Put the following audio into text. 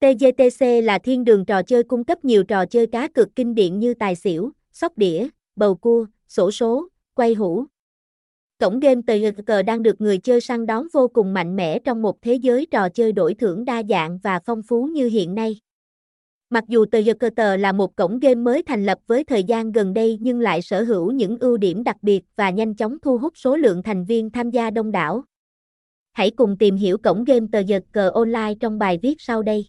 TGTC là thiên đường trò chơi cung cấp nhiều trò chơi cá cược kinh điển như tài xỉu, sóc đĩa, bầu cua, sổ số, quay hũ. Cổng game TGT đang được người chơi săn đón vô cùng mạnh mẽ trong một thế giới trò chơi đổi thưởng đa dạng và phong phú như hiện nay. Mặc dù TGT là một cổng game mới thành lập với thời gian gần đây nhưng lại sở hữu những ưu điểm đặc biệt và nhanh chóng thu hút số lượng thành viên tham gia đông đảo. Hãy cùng tìm hiểu cổng game tờ cờ online trong bài viết sau đây.